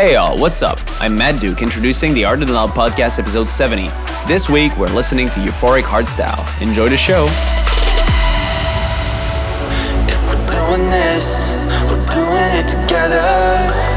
Hey all, what's up? I'm Matt Duke introducing the Art and Loud Podcast episode 70. This week we're listening to Euphoric Hardstyle. Enjoy the show. If we're doing this, we're doing it together.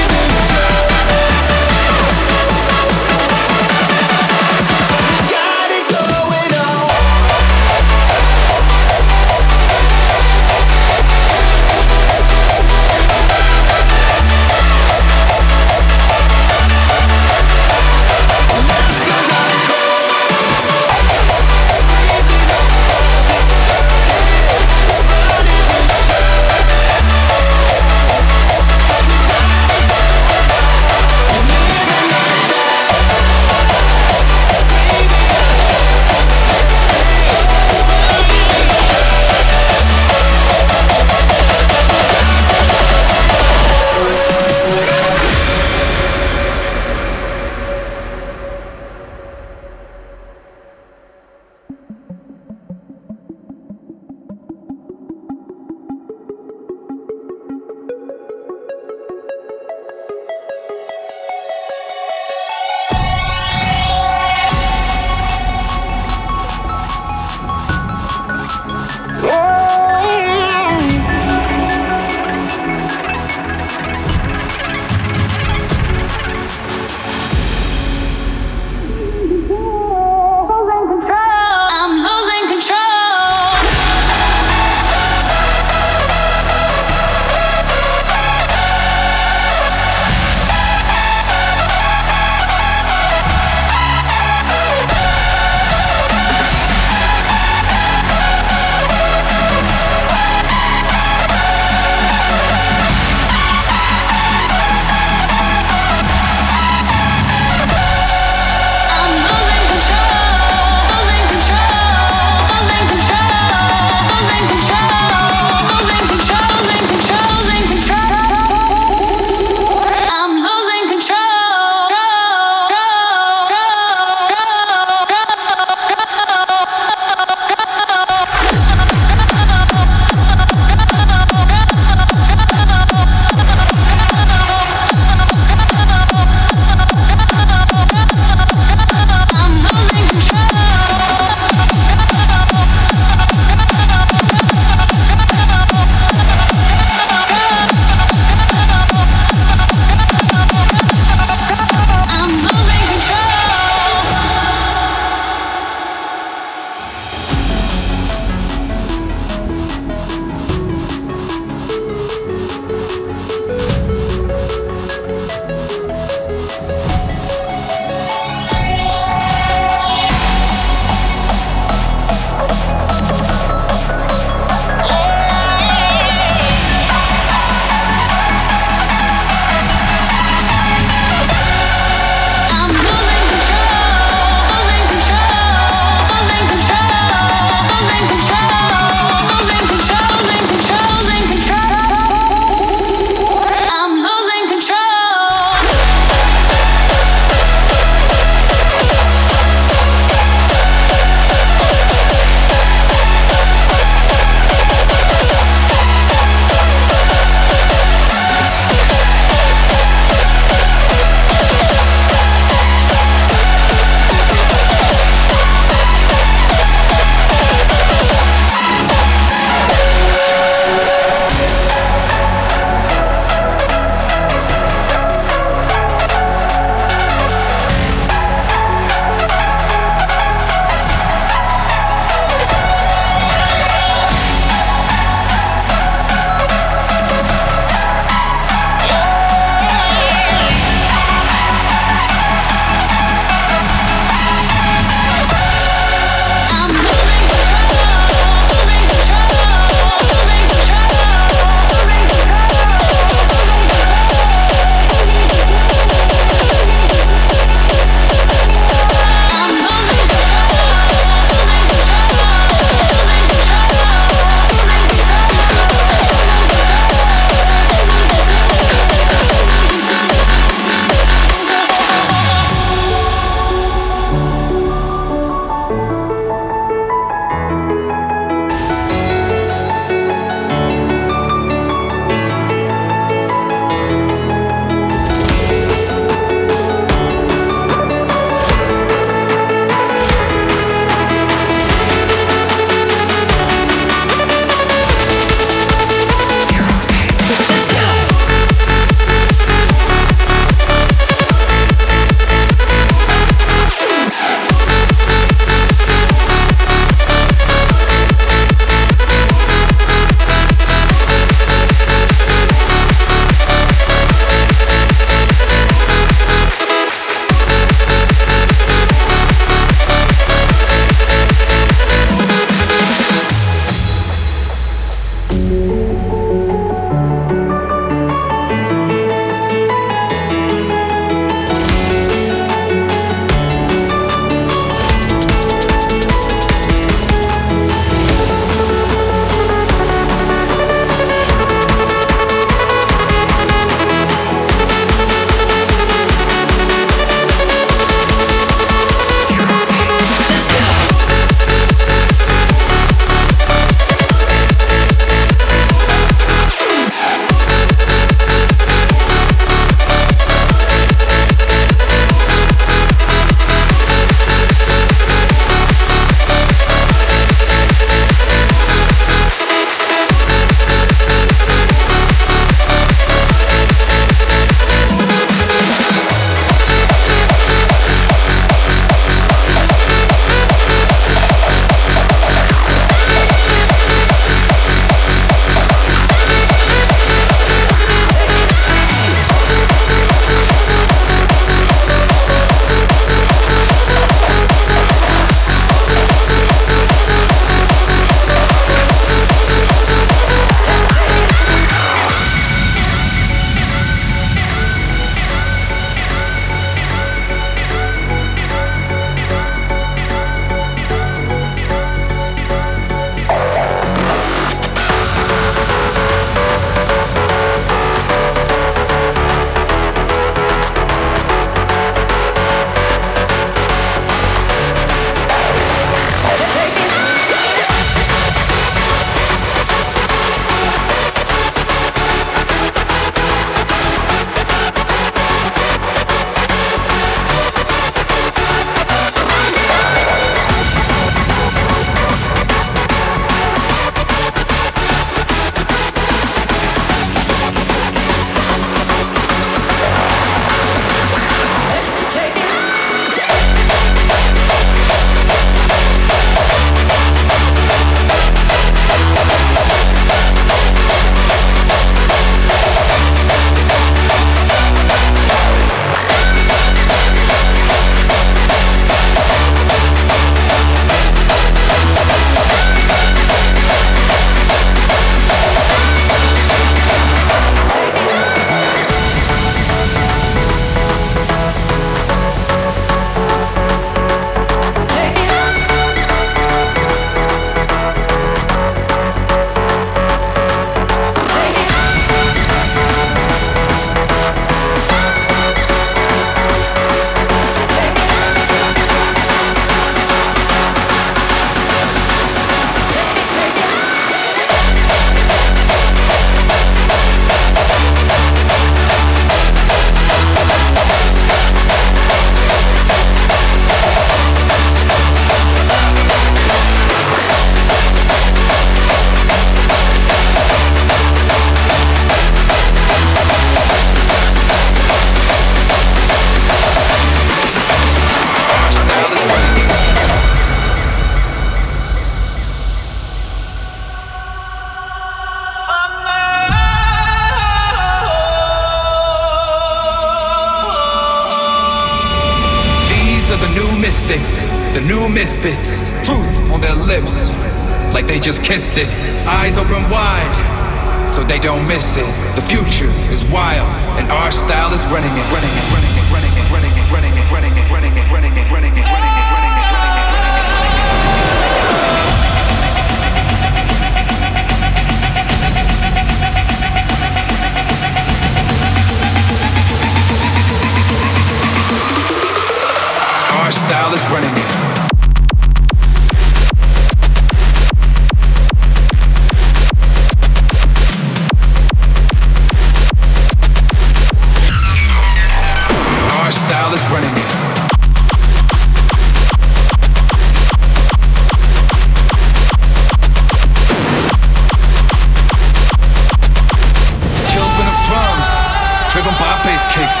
my face kicks.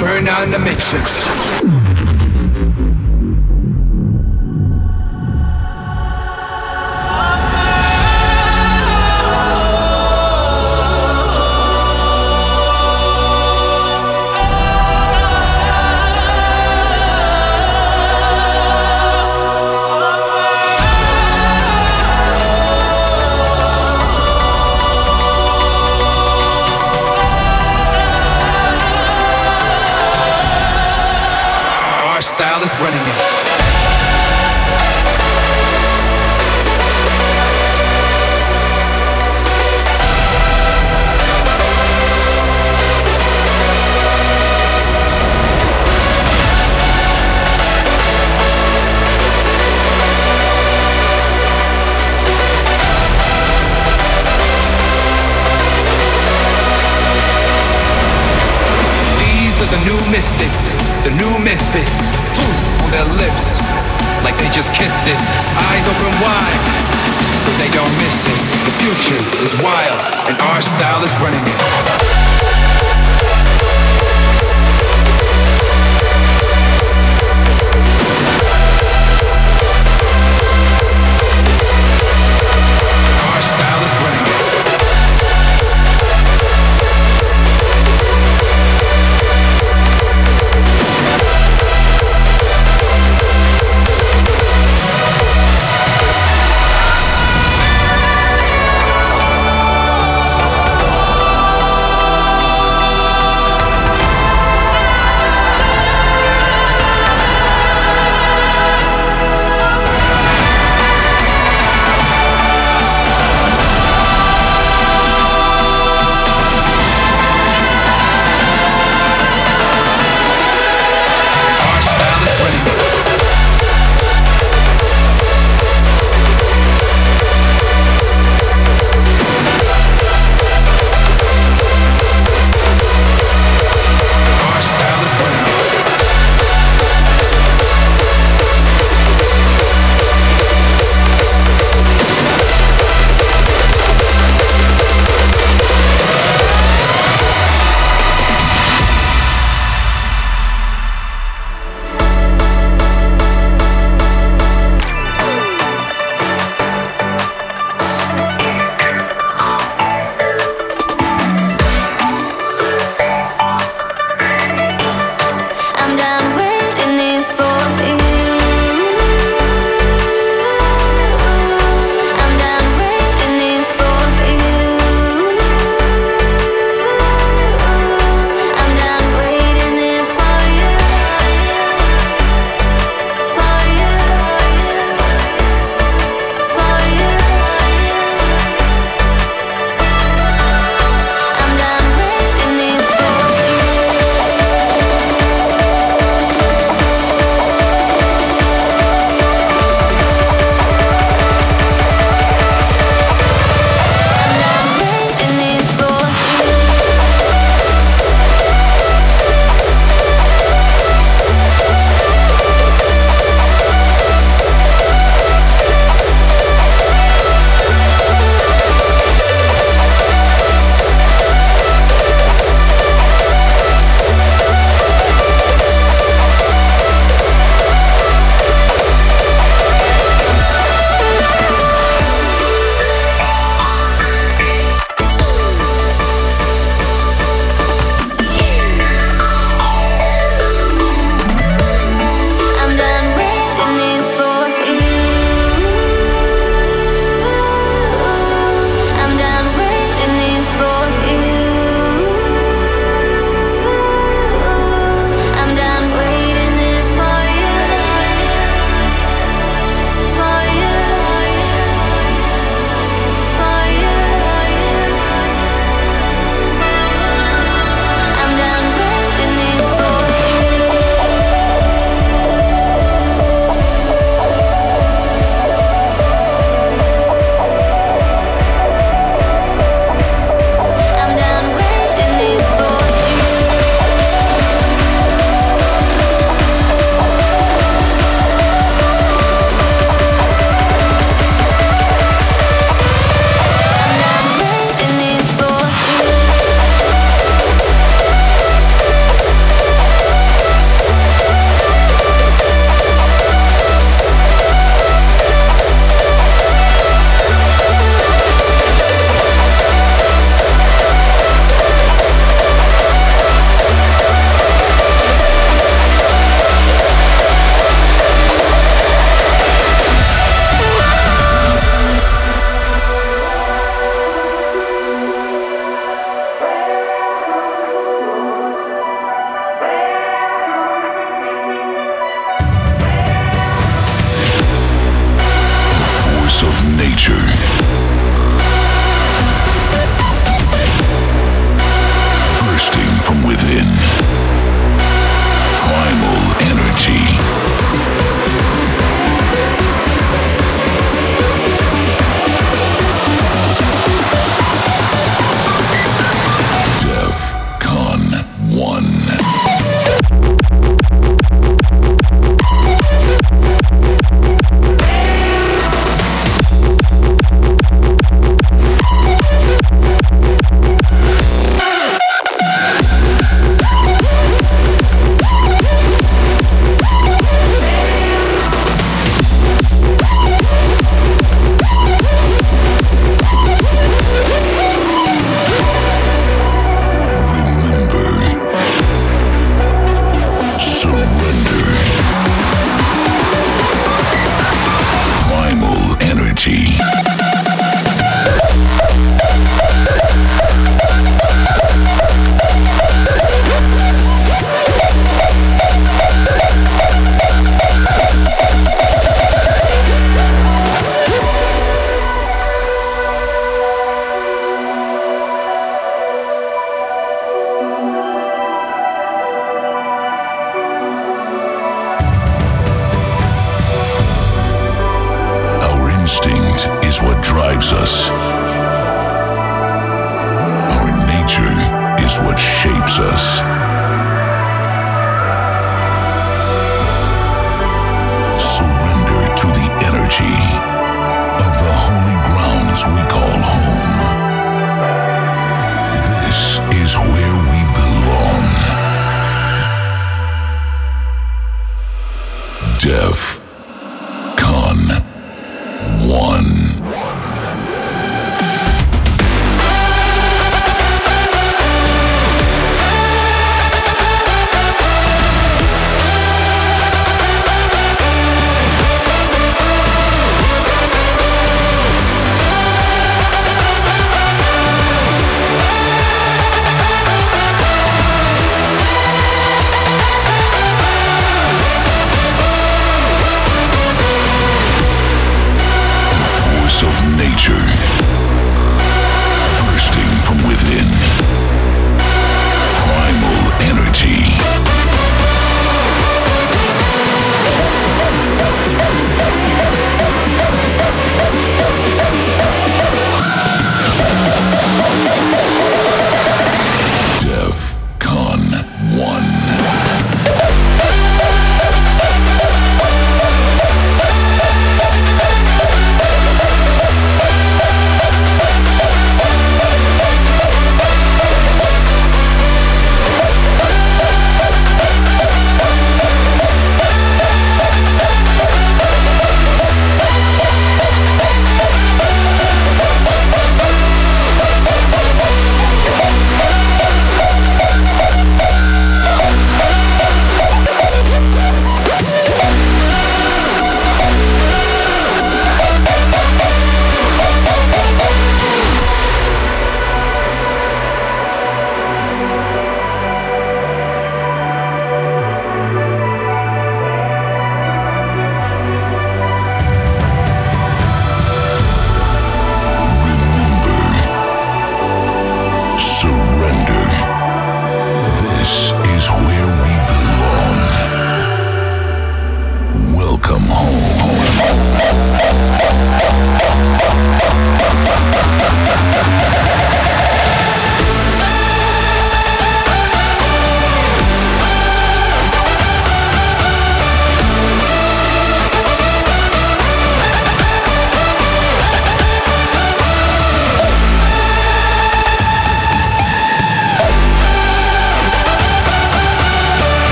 Burn the matrix.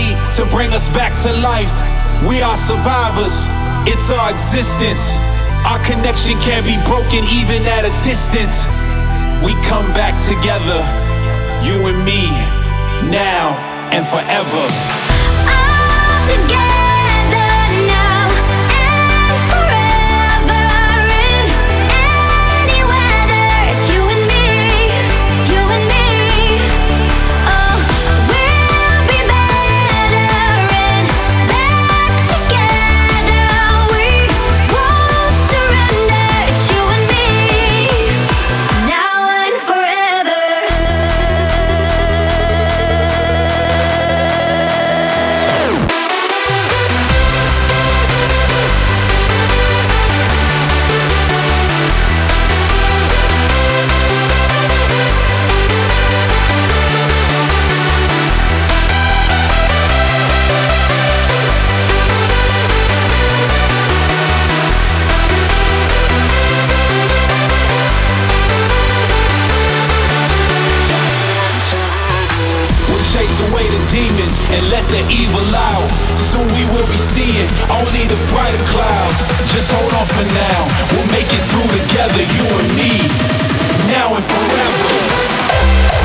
Need to bring us back to life. We are survivors, it's our existence. Our connection can't be broken even at a distance. We come back together, you and me, now and forever. All together. The evil out. Soon we will be seeing only the brighter clouds. Just hold on for now. We'll make it through together, you and me, now and forever.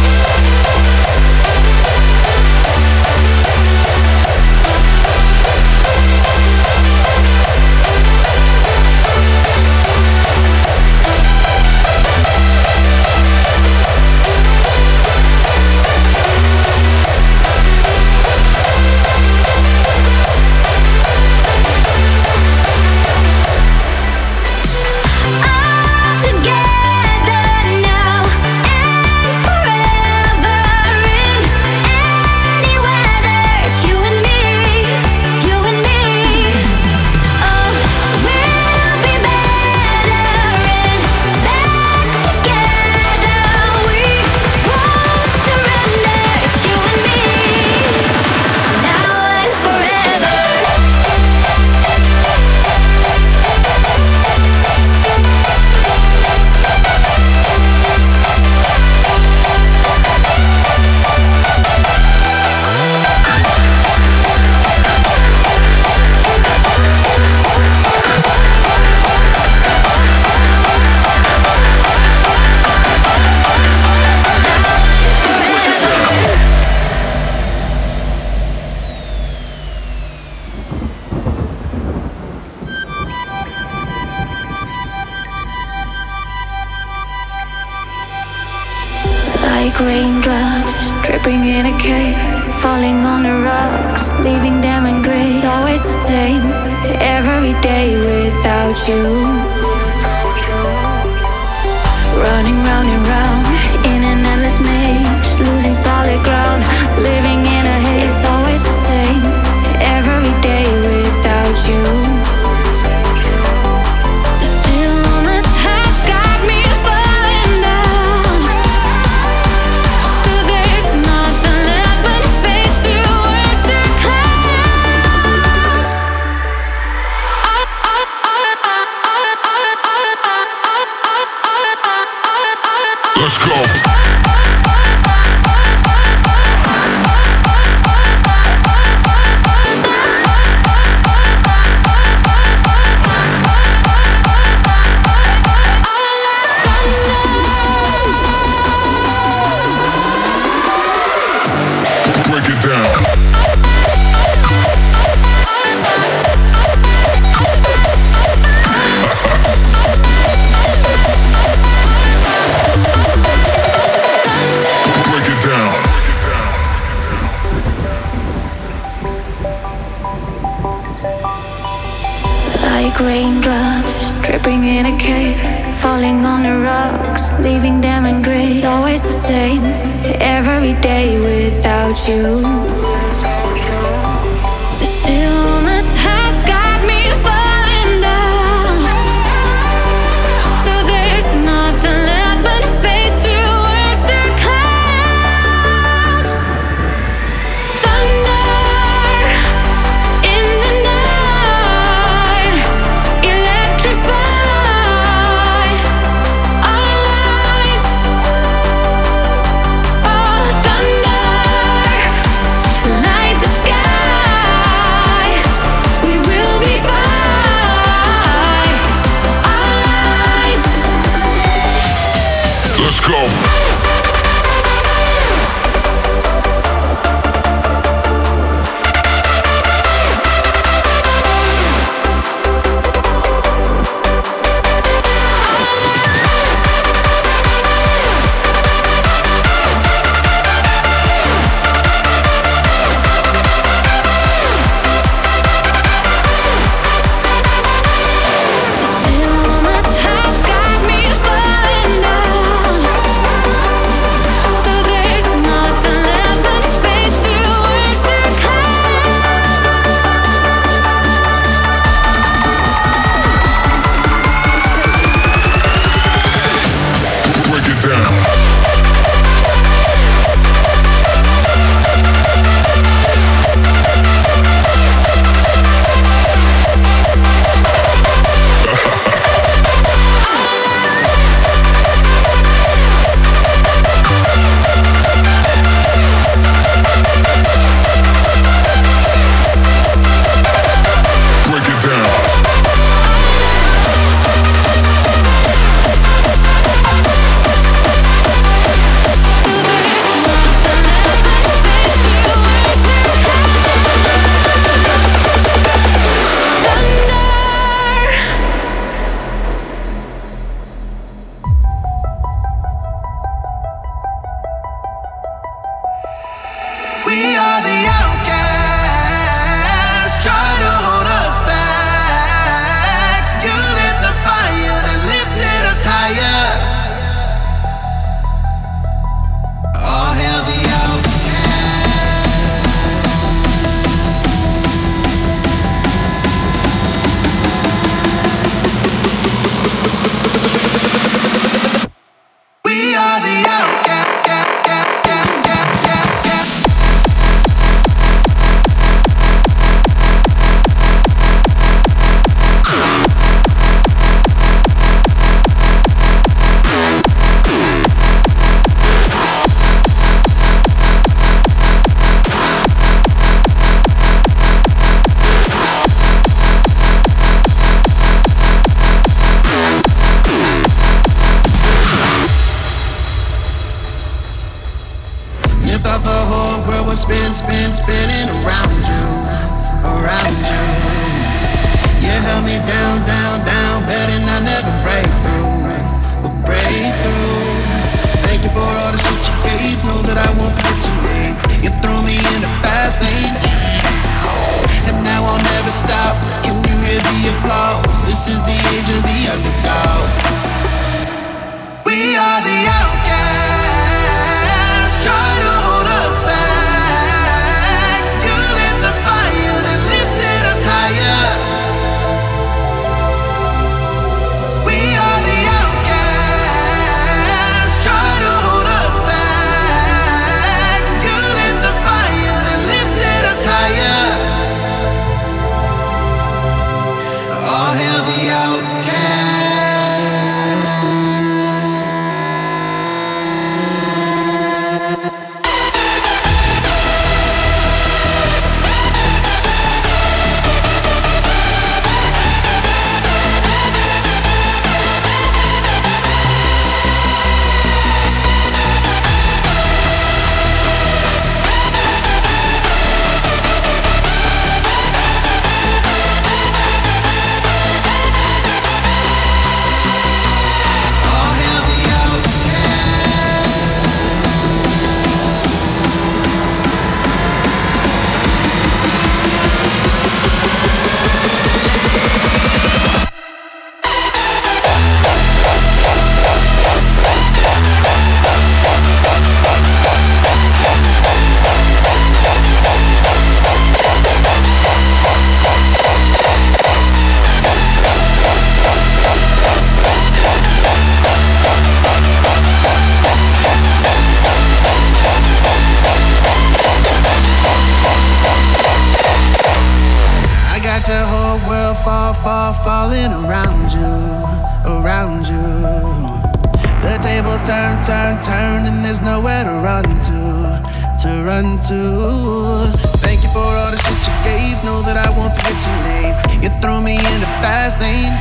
too. Thank you for all the shit you gave. Know that I won't forget your name. You threw me in the fast lane,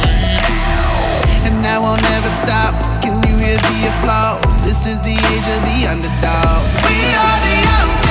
and now I'll never stop. Can you hear the applause? This is the age of the underdog. We are the underdog.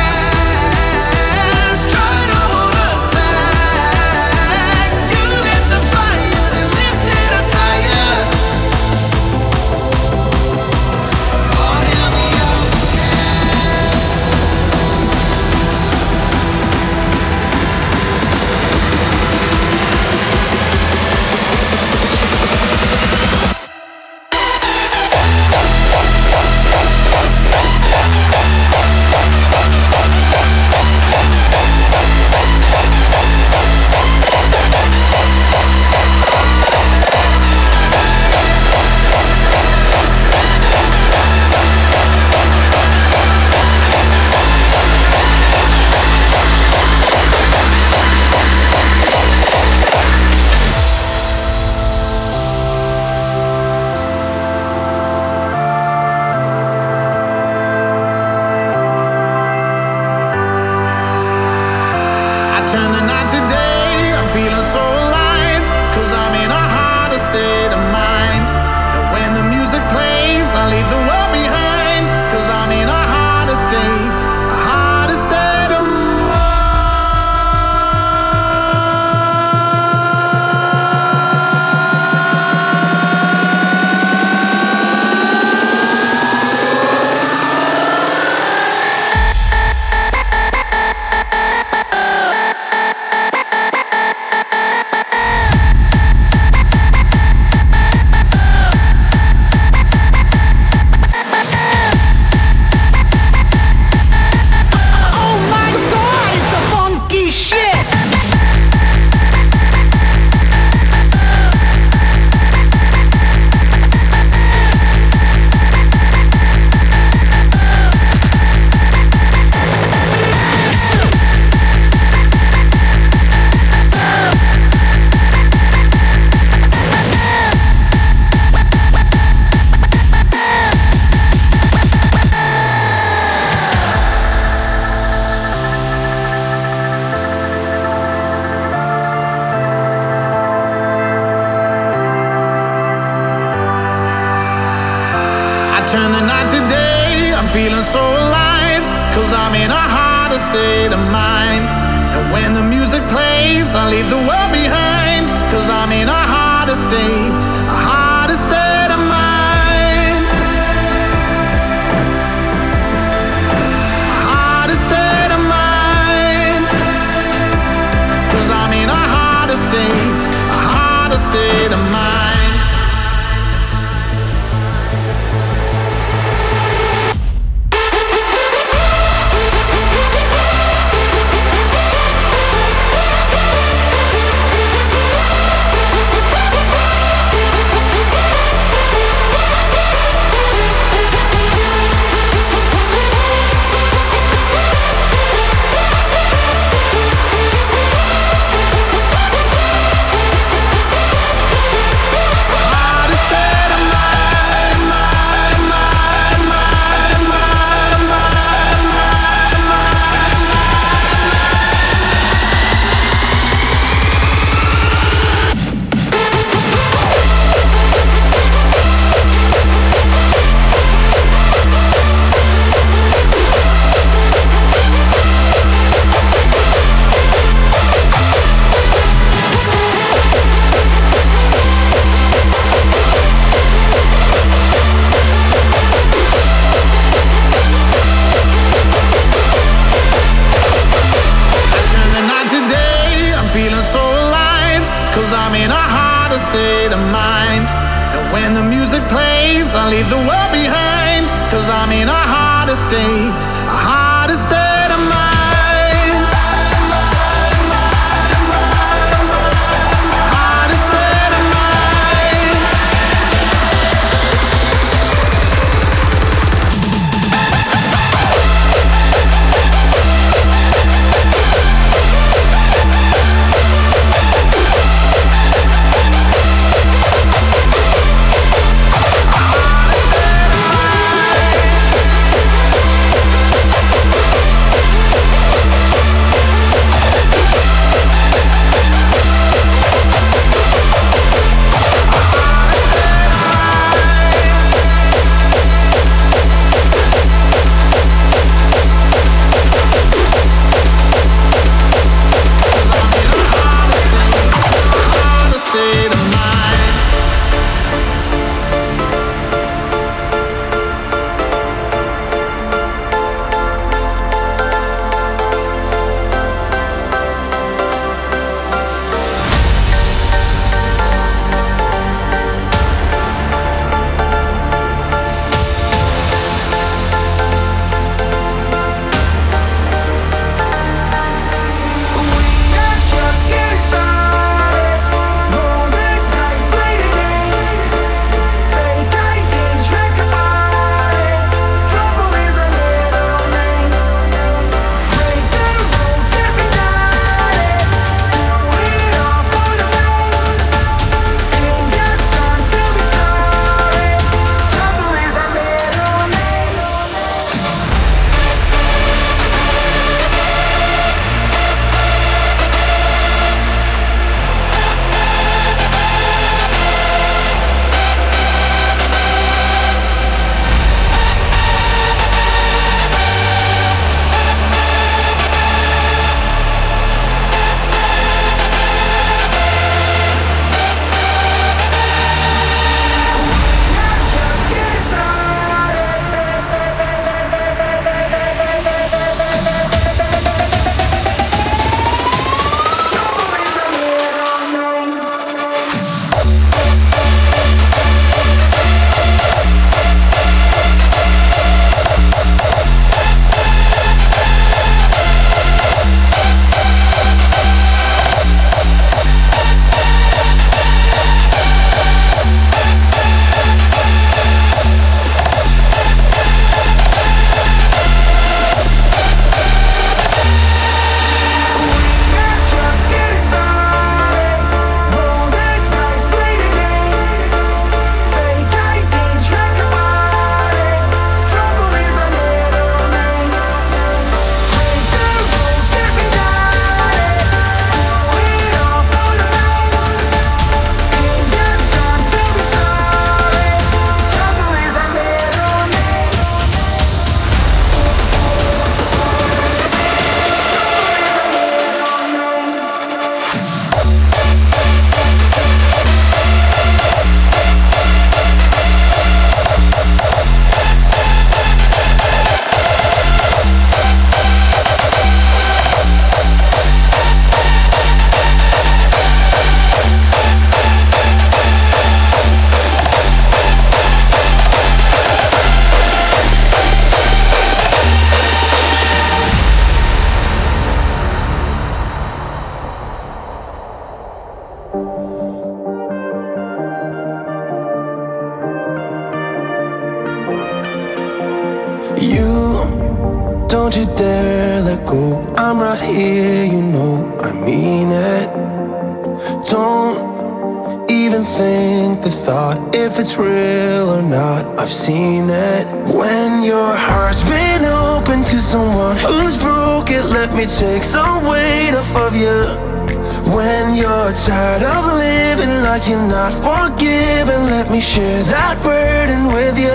I'm not forgiven. Let me share that burden with you.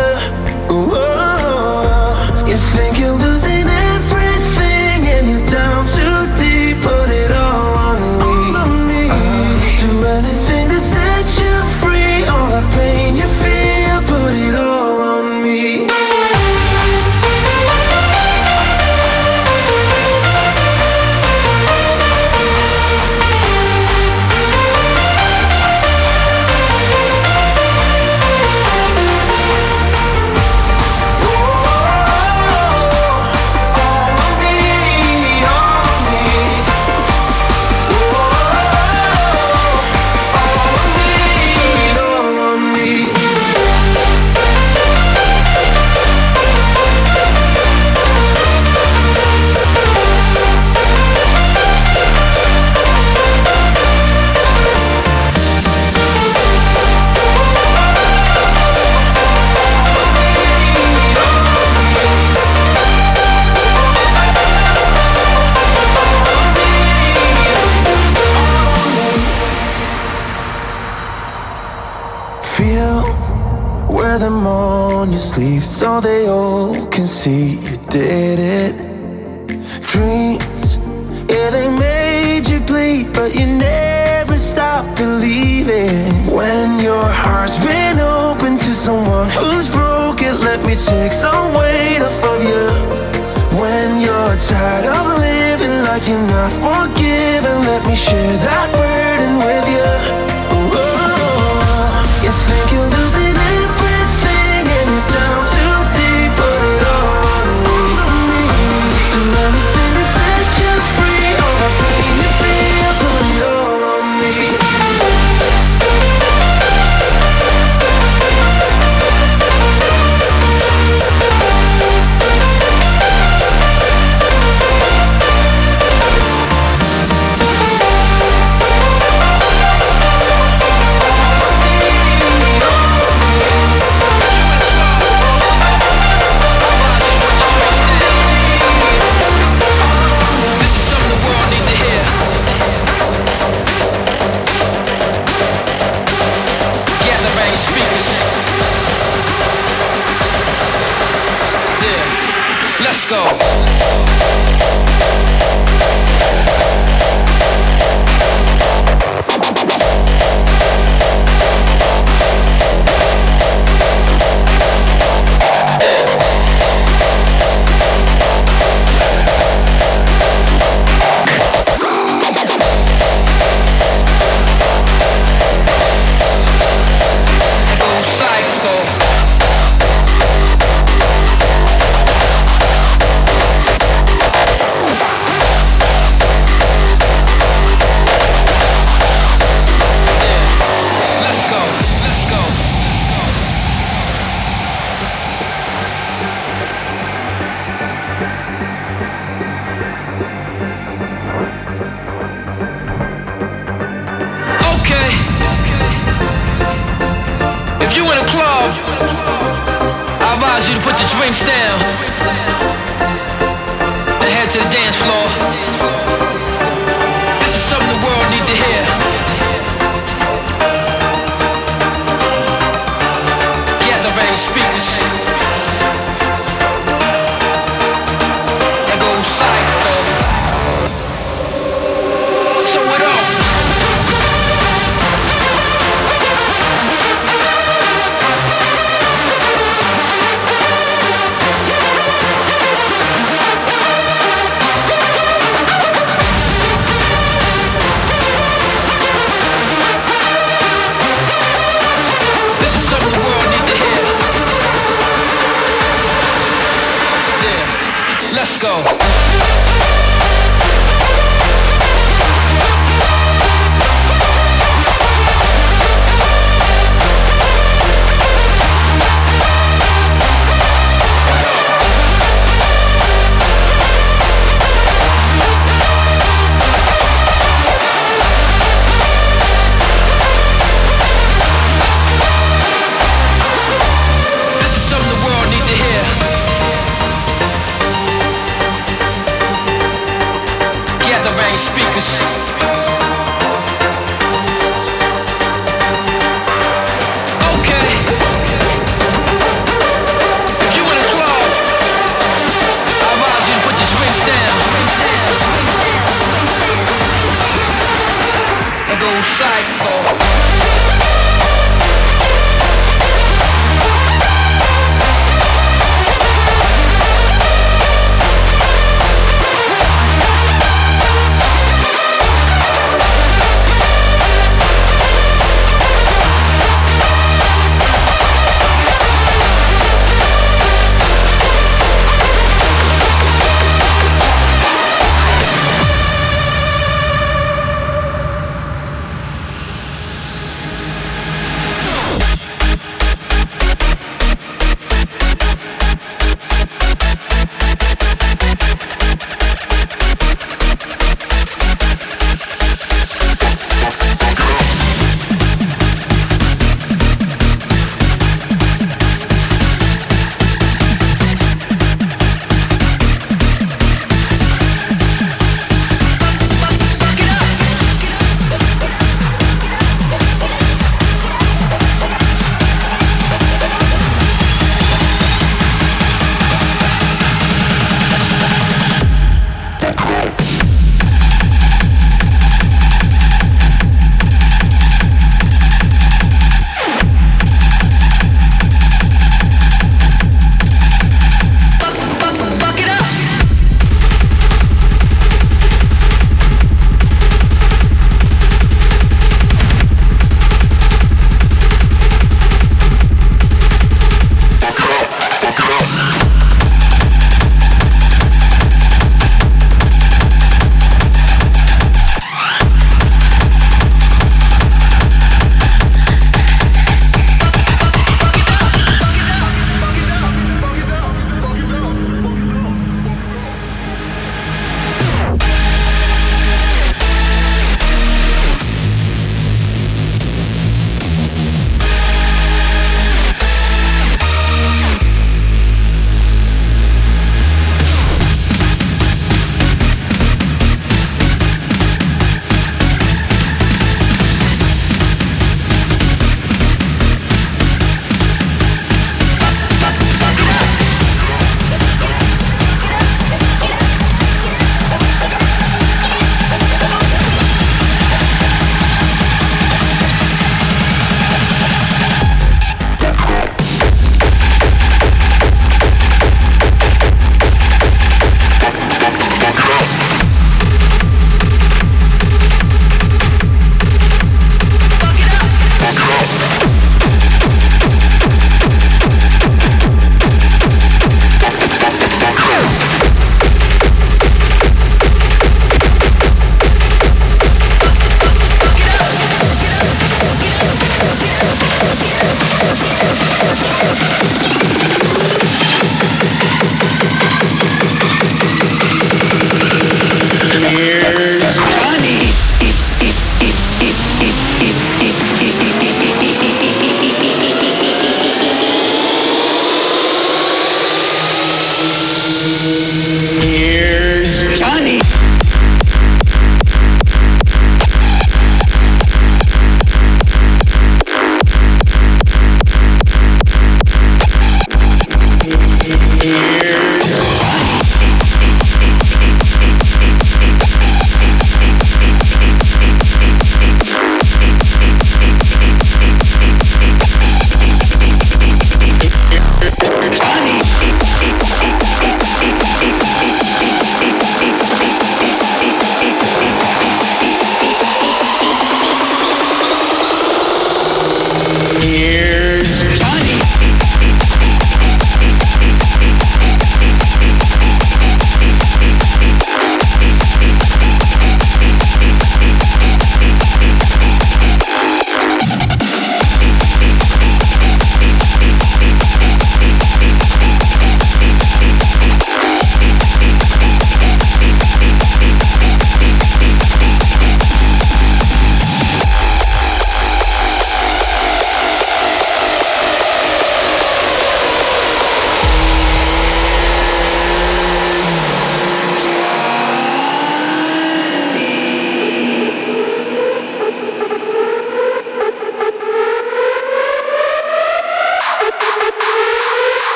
Ooh, oh, oh, oh. you think you're losing.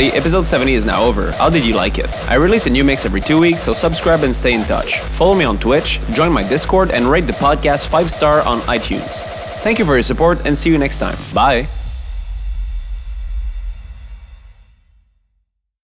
Everybody, episode 70 is now over. How did you like it? I release a new mix every two weeks, so subscribe and stay in touch. Follow me on Twitch, join my Discord, and rate the podcast 5 star on iTunes. Thank you for your support and see you next time. Bye!